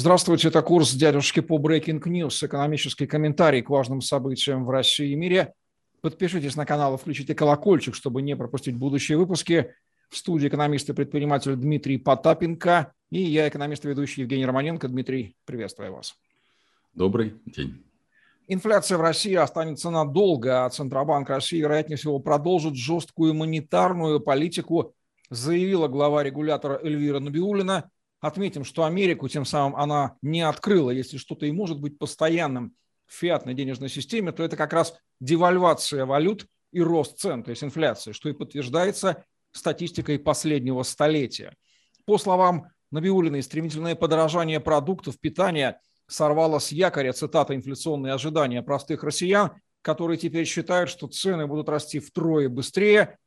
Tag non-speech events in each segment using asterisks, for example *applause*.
Здравствуйте, это курс дядюшки по Breaking News, экономический комментарий к важным событиям в России и мире. Подпишитесь на канал и включите колокольчик, чтобы не пропустить будущие выпуски. В студии экономист и предприниматель Дмитрий Потапенко и я, экономист и ведущий Евгений Романенко. Дмитрий, приветствую вас. Добрый день. Инфляция в России останется надолго, а Центробанк России, вероятнее всего, продолжит жесткую монетарную политику, заявила глава регулятора Эльвира Набиулина – Отметим, что Америку тем самым она не открыла. Если что-то и может быть постоянным в фиатной денежной системе, то это как раз девальвация валют и рост цен, то есть инфляция, что и подтверждается статистикой последнего столетия. По словам Набиулиной, стремительное подорожание продуктов питания сорвало с якоря, цитата, инфляционные ожидания простых россиян, которые теперь считают, что цены будут расти втрое быстрее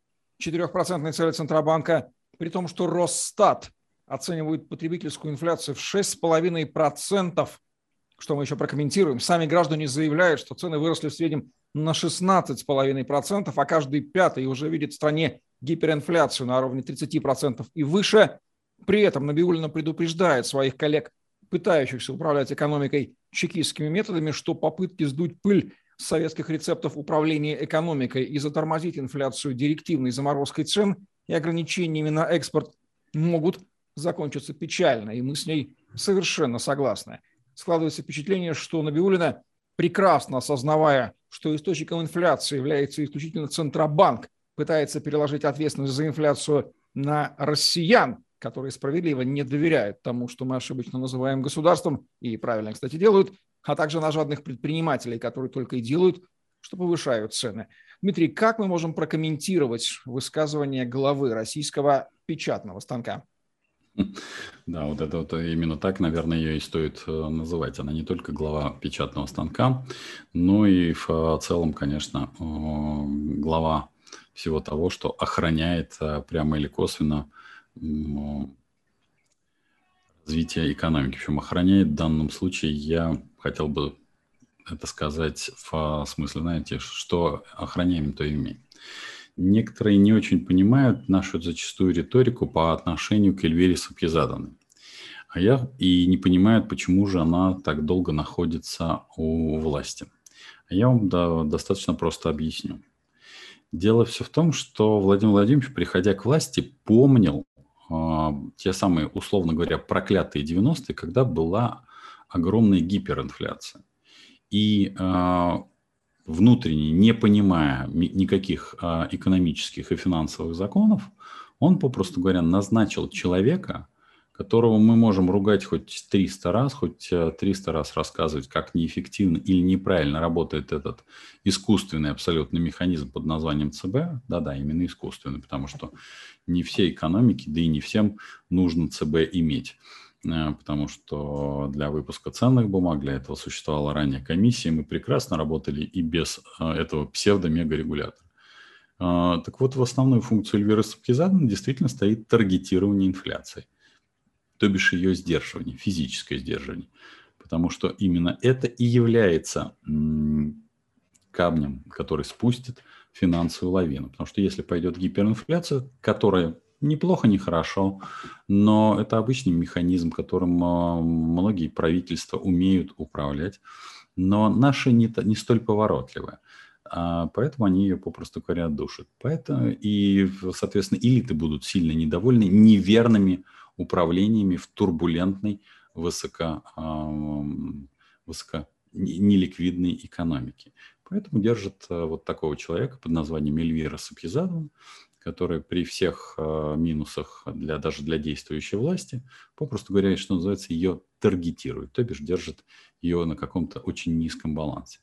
4% цели Центробанка, при том, что Росстат оценивают потребительскую инфляцию в 6,5%, что мы еще прокомментируем. Сами граждане заявляют, что цены выросли в среднем на 16,5%, а каждый пятый уже видит в стране гиперинфляцию на уровне 30% и выше. При этом Набиулина предупреждает своих коллег, пытающихся управлять экономикой чекистскими методами, что попытки сдуть пыль с советских рецептов управления экономикой и затормозить инфляцию директивной заморозкой цен и ограничениями на экспорт могут закончится печально, и мы с ней совершенно согласны. Складывается впечатление, что Набиулина, прекрасно осознавая, что источником инфляции является исключительно Центробанк, пытается переложить ответственность за инфляцию на россиян, которые справедливо не доверяют тому, что мы ошибочно называем государством, и правильно, кстати, делают, а также на жадных предпринимателей, которые только и делают, что повышают цены. Дмитрий, как мы можем прокомментировать высказывание главы российского печатного станка? *laughs* Да, вот это вот именно так, наверное, ее и стоит э, называть. Она не только глава печатного станка, но и в э, целом, конечно, э, глава всего того, что охраняет прямо или косвенно развитие экономики. Причем охраняет в данном случае, я хотел бы это сказать в смысле, знаете, что охраняем, то и имеем некоторые не очень понимают нашу зачастую риторику по отношению к Эльвире Сапьезаданой. А я и не понимают, почему же она так долго находится у власти. А я вам да, достаточно просто объясню. Дело все в том, что Владимир Владимирович, приходя к власти, помнил э, те самые, условно говоря, проклятые 90-е, когда была огромная гиперинфляция. И э, внутренне, не понимая никаких а, экономических и финансовых законов, он, попросту говоря, назначил человека, которого мы можем ругать хоть 300 раз, хоть 300 а, раз рассказывать, как неэффективно или неправильно работает этот искусственный абсолютно механизм под названием ЦБ. Да-да, именно искусственный, потому что не все экономики, да и не всем нужно ЦБ иметь. Э, потому что для выпуска ценных бумаг для этого существовала ранее комиссия, мы прекрасно работали и без э, этого псевдо-мега-регулятора. Э, так вот, в основную функцию Эльвиры Сапкизадана действительно стоит таргетирование инфляции, то бишь ее сдерживание, физическое сдерживание. Потому что именно это и является камнем, который спустит финансовую лавину. Потому что если пойдет гиперинфляция, которая неплохо, не хорошо, но это обычный механизм, которым а, многие правительства умеют управлять, но наши не, не столь поворотливые. А, поэтому они ее попросту говоря душат. Поэтому и, соответственно, элиты будут сильно недовольны неверными управлениями в турбулентной, высоко, а, высоко неликвидной экономике. Поэтому держат вот такого человека под названием Эльвира Сапьезадова, который при всех э, минусах для, даже для действующей власти, попросту говоря, что называется, ее таргетирует, то бишь держит ее на каком-то очень низком балансе.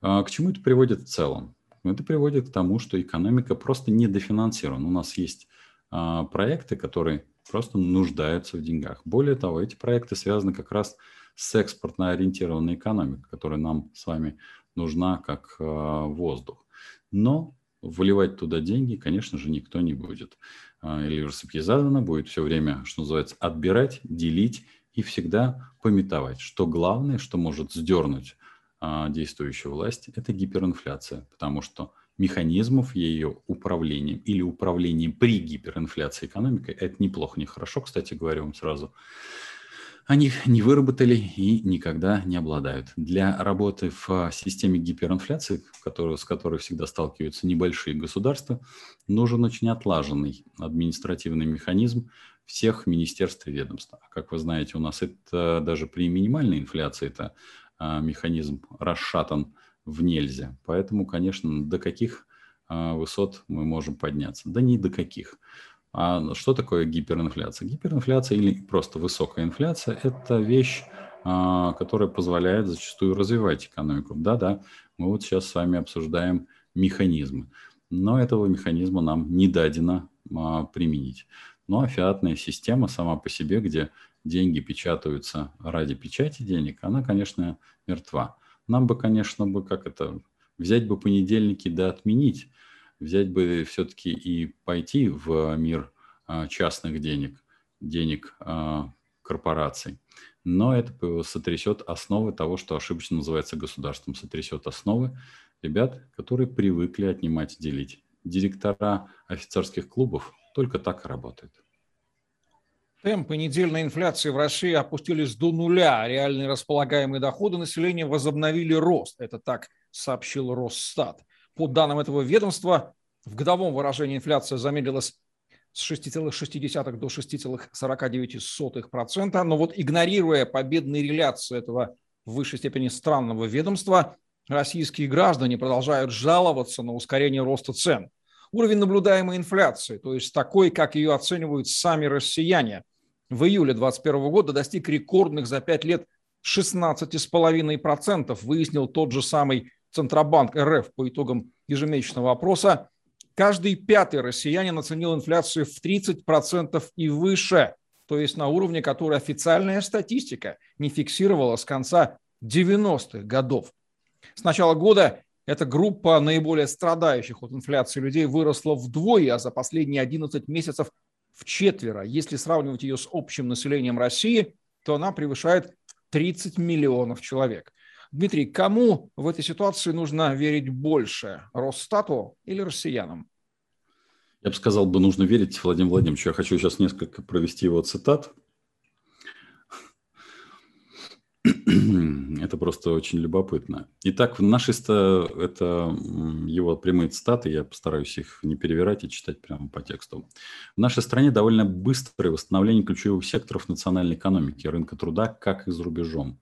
А к чему это приводит в целом? Это приводит к тому, что экономика просто недофинансирована. У нас есть а, проекты, которые просто нуждаются в деньгах. Более того, эти проекты связаны как раз с экспортно ориентированной экономикой, которая нам с вами нужна как а, воздух. Но Выливать туда деньги, конечно же, никто не будет. А, Эльвира Сапьезадана будет все время, что называется, отбирать, делить и всегда пометовать, что главное, что может сдернуть а, действующую власть, это гиперинфляция, потому что механизмов ее управления или управлением при гиперинфляции экономикой, это неплохо, не хорошо, кстати говоря, вам сразу, они не выработали и никогда не обладают. Для работы в системе гиперинфляции, которую, с которой всегда сталкиваются небольшие государства, нужен очень отлаженный административный механизм всех министерств и ведомств. А как вы знаете, у нас это даже при минимальной инфляции это а, механизм расшатан в нельзя. Поэтому, конечно, до каких а, высот мы можем подняться? Да не до каких. А что такое гиперинфляция? Гиперинфляция или просто высокая инфляция – это вещь, а, которая позволяет зачастую развивать экономику. Да-да, мы вот сейчас с вами обсуждаем механизмы, но этого механизма нам не дадено а, применить. Ну а фиатная система сама по себе, где деньги печатаются ради печати денег, она, конечно, мертва. Нам бы, конечно, бы как это взять бы понедельники да отменить, взять бы все-таки и пойти в мир а, частных денег, денег а, корпораций. Но это сотрясет основы того, что ошибочно называется государством, сотрясет основы ребят, которые привыкли отнимать и делить. Директора офицерских клубов только так и работают. Темпы недельной инфляции в России опустились до нуля, реальные располагаемые доходы населения возобновили рост. Это так сообщил Росстат. По данным этого ведомства, в годовом выражении инфляция замедлилась с 6,6 до 6,49%. Но вот игнорируя победные реляции этого в высшей степени странного ведомства, российские граждане продолжают жаловаться на ускорение роста цен. Уровень наблюдаемой инфляции, то есть такой, как ее оценивают сами россияне, в июле 2021 года достиг рекордных за 5 лет 16,5%, выяснил тот же самый Центробанк РФ по итогам ежемесячного опроса. Каждый пятый россиянин оценил инфляцию в 30% и выше, то есть на уровне, который официальная статистика не фиксировала с конца 90-х годов. С начала года эта группа наиболее страдающих от инфляции людей выросла вдвое, а за последние 11 месяцев в четверо. Если сравнивать ее с общим населением России, то она превышает 30 миллионов человек. Дмитрий, кому в этой ситуации нужно верить больше, Росстату или россиянам? Я бы сказал, бы нужно верить Владимиру Владимировичу. Я хочу сейчас несколько провести его цитат. Это просто очень любопытно. Итак, нашей это его прямые цитаты, я постараюсь их не перевирать и читать прямо по тексту. В нашей стране довольно быстрое восстановление ключевых секторов национальной экономики, рынка труда, как и за рубежом.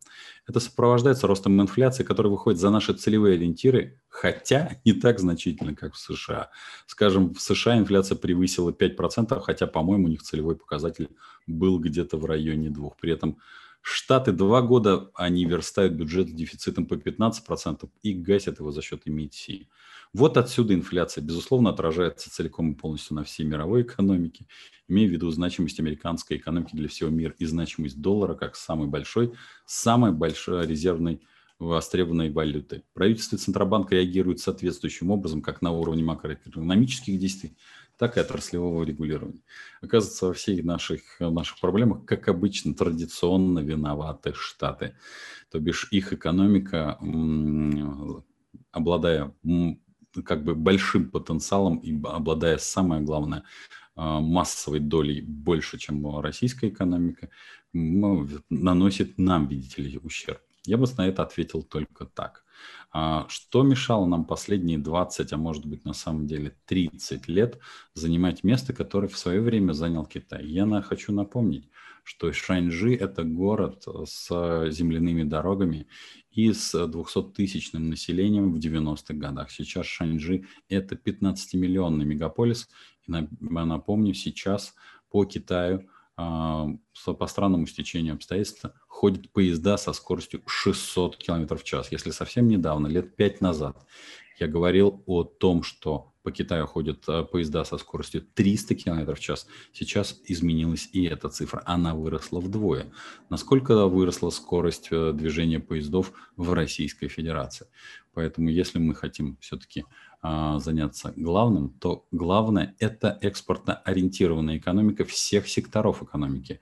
Это сопровождается ростом инфляции, которая выходит за наши целевые ориентиры, хотя не так значительно, как в США. Скажем, в США инфляция превысила 5%, хотя, по-моему, у них целевой показатель был где-то в районе 2%. При этом Штаты два года, они верстают бюджет с дефицитом по 15% и гасят его за счет эмиссии. Вот отсюда инфляция, безусловно, отражается целиком и полностью на всей мировой экономике, имея в виду значимость американской экономики для всего мира и значимость доллара как самой большой, самой большой резервной востребованной валюты. Правительство и Центробанк реагируют соответствующим образом как на уровне макроэкономических действий, так и отраслевого регулирования. Оказывается, во всех наших, наших проблемах, как обычно, традиционно виноваты Штаты. То бишь их экономика, обладая как бы большим потенциалом и обладая, самое главное, а, массовой долей больше, чем российская экономика, наносит нам, видите ли, ущерб. Я бы на это ответил только так. А что мешало нам последние 20, а может быть на самом деле 30 лет занимать место, которое в свое время занял Китай? Я хочу напомнить, что Шаньжи – это город с земляными дорогами и с 200-тысячным населением в 90-х годах. Сейчас Шаньжи – это 15-миллионный мегаполис. И напомню, сейчас по Китаю – по странному стечению обстоятельств ходят поезда со скоростью 600 км в час. Если совсем недавно, лет 5 назад, я говорил о том, что по Китаю ходят а, поезда со скоростью 300 км в час. Сейчас изменилась и эта цифра. Она выросла вдвое. Насколько выросла скорость э, движения поездов в Российской Федерации? Поэтому если мы хотим все-таки а, заняться главным, то главное – это экспортно-ориентированная экономика всех секторов экономики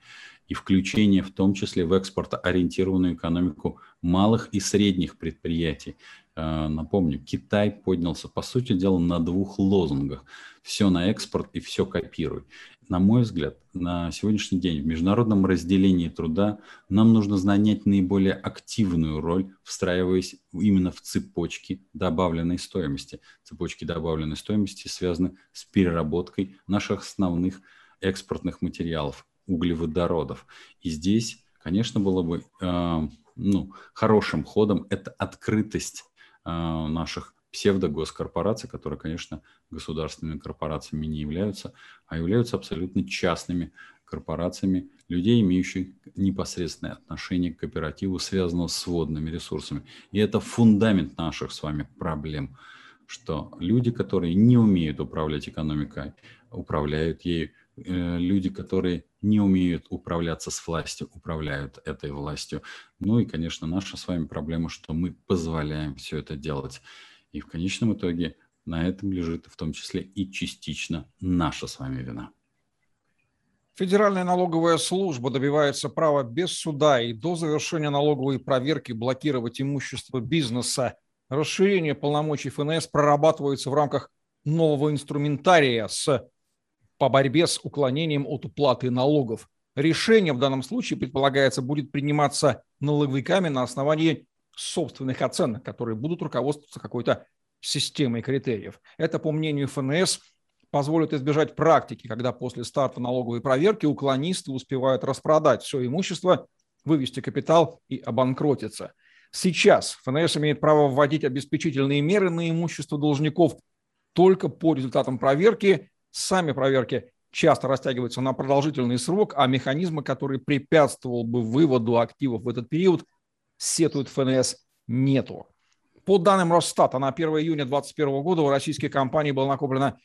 и включение в том числе в экспортно-ориентированную экономику малых и средних предприятий. А, напомню, Китай поднялся, по сути дела, на двух лозунгах. Все на экспорт и все копируй. На мой взгляд, на сегодняшний день в международном разделении труда нам нужно занять наиболее активную роль, встраиваясь именно в цепочки добавленной стоимости. Цепочки добавленной стоимости связаны с переработкой наших основных экспортных материалов, углеводородов. И здесь, конечно, было бы э, ну, хорошим ходом это открытость э, наших псевдогоскорпораций, которые, конечно, государственными корпорациями не являются, а являются абсолютно частными корпорациями, людей, имеющих непосредственное отношение к кооперативу, связанного с водными ресурсами. И это фундамент наших с вами проблем, что люди, которые не умеют управлять экономикой, управляют ею, э, люди, которые не умеют управляться с властью, управляют этой властью. Ну и, конечно, наша с вами проблема, что мы позволяем все это делать. И в конечном итоге на этом лежит в том числе и частично наша с вами вина. Федеральная налоговая служба добивается права без суда и до завершения налоговой проверки блокировать имущество бизнеса. Расширение полномочий ФНС прорабатывается в рамках нового инструментария с, по борьбе с уклонением от уплаты налогов. Решение в данном случае, предполагается, будет приниматься налоговиками на основании собственных оценок, которые будут руководствоваться какой-то системой критериев. Это, по мнению ФНС, позволит избежать практики, когда после старта налоговой проверки уклонисты успевают распродать все имущество, вывести капитал и обанкротиться. Сейчас ФНС имеет право вводить обеспечительные меры на имущество должников только по результатам проверки. Сами проверки часто растягиваются на продолжительный срок, а механизма, который препятствовал бы выводу активов в этот период – сетует ФНС, нету. По данным Росстата, на 1 июня 2021 года у российских компаний было накоплено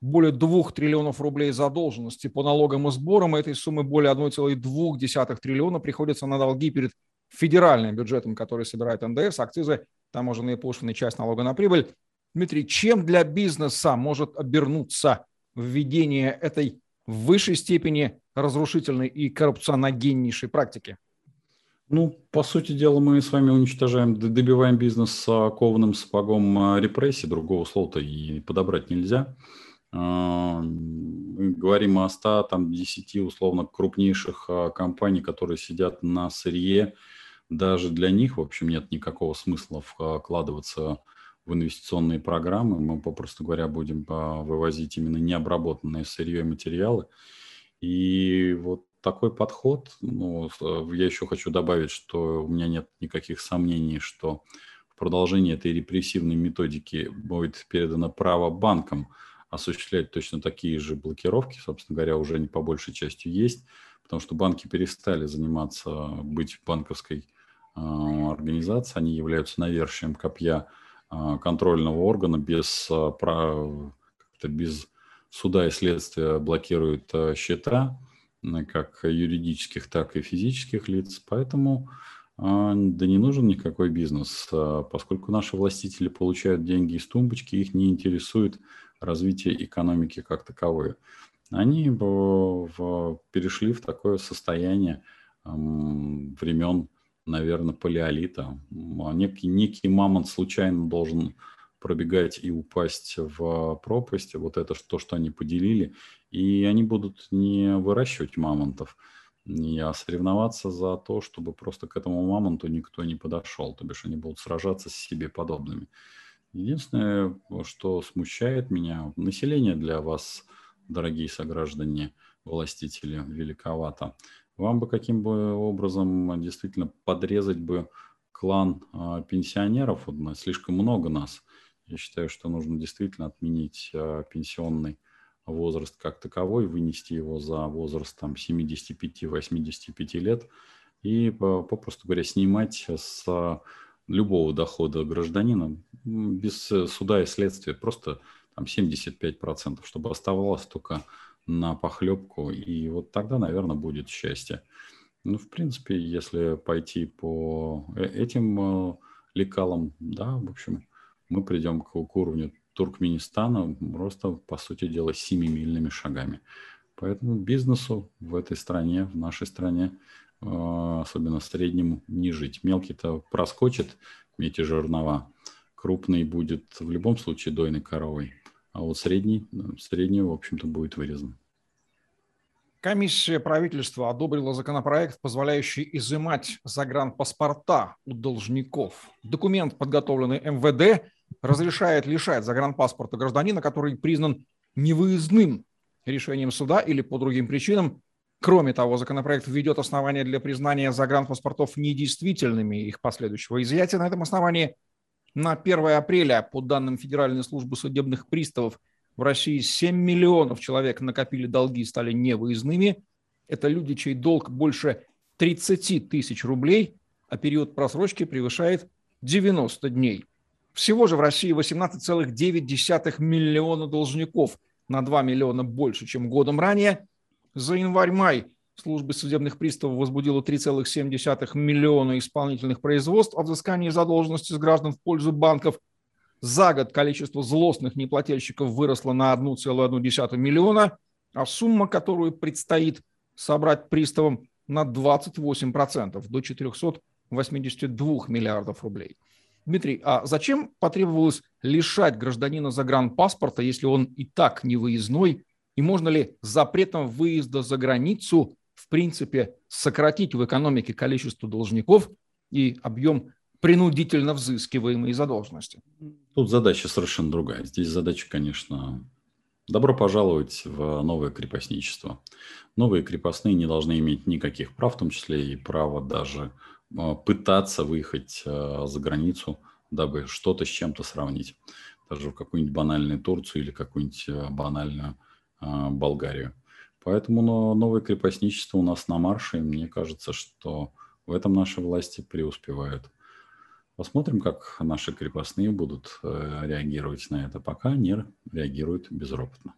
более 2 триллионов рублей задолженности по налогам и сборам. Этой суммы более 1,2 триллиона приходится на долги перед федеральным бюджетом, который собирает НДС, акцизы, таможенные пошлины, часть налога на прибыль. Дмитрий, чем для бизнеса может обернуться введение этой в высшей степени разрушительной и коррупционогеннейшей практики? Ну, по сути дела, мы с вами уничтожаем, добиваем бизнес с кованым сапогом а, репрессий, другого слова-то и подобрать нельзя. А, мы говорим о 100, там, 10 условно крупнейших а, компаний, которые сидят на сырье. Даже для них, в общем, нет никакого смысла вкладываться в инвестиционные программы. Мы, попросту говоря, будем вывозить именно необработанное сырье и материалы. И вот такой подход, ну, э, я еще хочу добавить, что у меня нет никаких сомнений, что в продолжении этой репрессивной методики будет передано право банкам осуществлять точно такие же блокировки, собственно говоря, уже они по большей части есть, потому что банки перестали заниматься, быть банковской э, организацией, они являются навершием копья э, контрольного органа без, э, прав, без суда и следствия блокируют счета, как юридических, так и физических лиц. Поэтому а, да не нужен никакой бизнес, а, поскольку наши властители получают деньги из тумбочки, их не интересует развитие экономики как таковое. Они перешли в такое состояние времен, наверное, палеолита. Некий, некий мамонт случайно должен пробегать и упасть в пропасть. Вот это то, что они поделили. И они будут не выращивать мамонтов, а соревноваться за то, чтобы просто к этому мамонту никто не подошел. То бишь они будут сражаться с себе подобными. Единственное, что смущает меня, население для вас, дорогие сограждане, властители, великовато. Вам бы каким бы образом действительно подрезать бы клан э, пенсионеров, вот, слишком много нас. Я считаю, что нужно действительно отменить э, пенсионный возраст как таковой, вынести его за возраст там 75-85 лет и, попросту говоря, снимать с любого дохода гражданина без суда и следствия просто там 75%, чтобы оставалось только на похлебку, и вот тогда, наверное, будет счастье. Ну, в принципе, если пойти по э, этим э, лекалам, да, в общем, мы придем к уровню Туркменистана просто, по сути дела, семимильными шагами. Поэтому бизнесу в этой стране, в нашей стране, э, особенно среднему, не жить. Мелкий-то проскочит эти жернова, крупный будет в любом случае дойной коровой, а вот средний, средний в общем-то, будет вырезан. Комиссия правительства одобрила законопроект, позволяющий изымать загранпаспорта у должников. Документ, подготовленный МВД, разрешает лишать загранпаспорта гражданина, который признан невыездным решением суда или по другим причинам. Кроме того, законопроект введет основания для признания загранпаспортов недействительными и их последующего изъятия на этом основании. На 1 апреля, по данным Федеральной службы судебных приставов, в России 7 миллионов человек накопили долги и стали невыездными. Это люди, чей долг больше 30 тысяч рублей, а период просрочки превышает 90 дней. Всего же в России 18,9 миллиона должников, на 2 миллиона больше, чем годом ранее. За январь-май служба судебных приставов возбудила 3,7 миллиона исполнительных производств о взыскании задолженности с граждан в пользу банков – за год количество злостных неплательщиков выросло на 1,1 миллиона, а сумма, которую предстоит собрать приставам, на 28%, до 482 миллиардов рублей. Дмитрий, а зачем потребовалось лишать гражданина загранпаспорта, если он и так не выездной, и можно ли запретом выезда за границу в принципе сократить в экономике количество должников и объем принудительно взыскиваемой задолженности? Тут задача совершенно другая. Здесь задача, конечно, добро пожаловать в новое крепостничество. Новые крепостные не должны иметь никаких прав, в том числе и право даже пытаться выехать а, за границу, дабы что-то с чем-то сравнить. Даже в какую-нибудь банальную Турцию или какую-нибудь а, банальную Болгарию. Поэтому новое крепостничество у нас на марше, и мне кажется, что в этом наши власти преуспевают. Посмотрим, как наши крепостные будут э, реагировать на это. Пока не реагируют безропотно.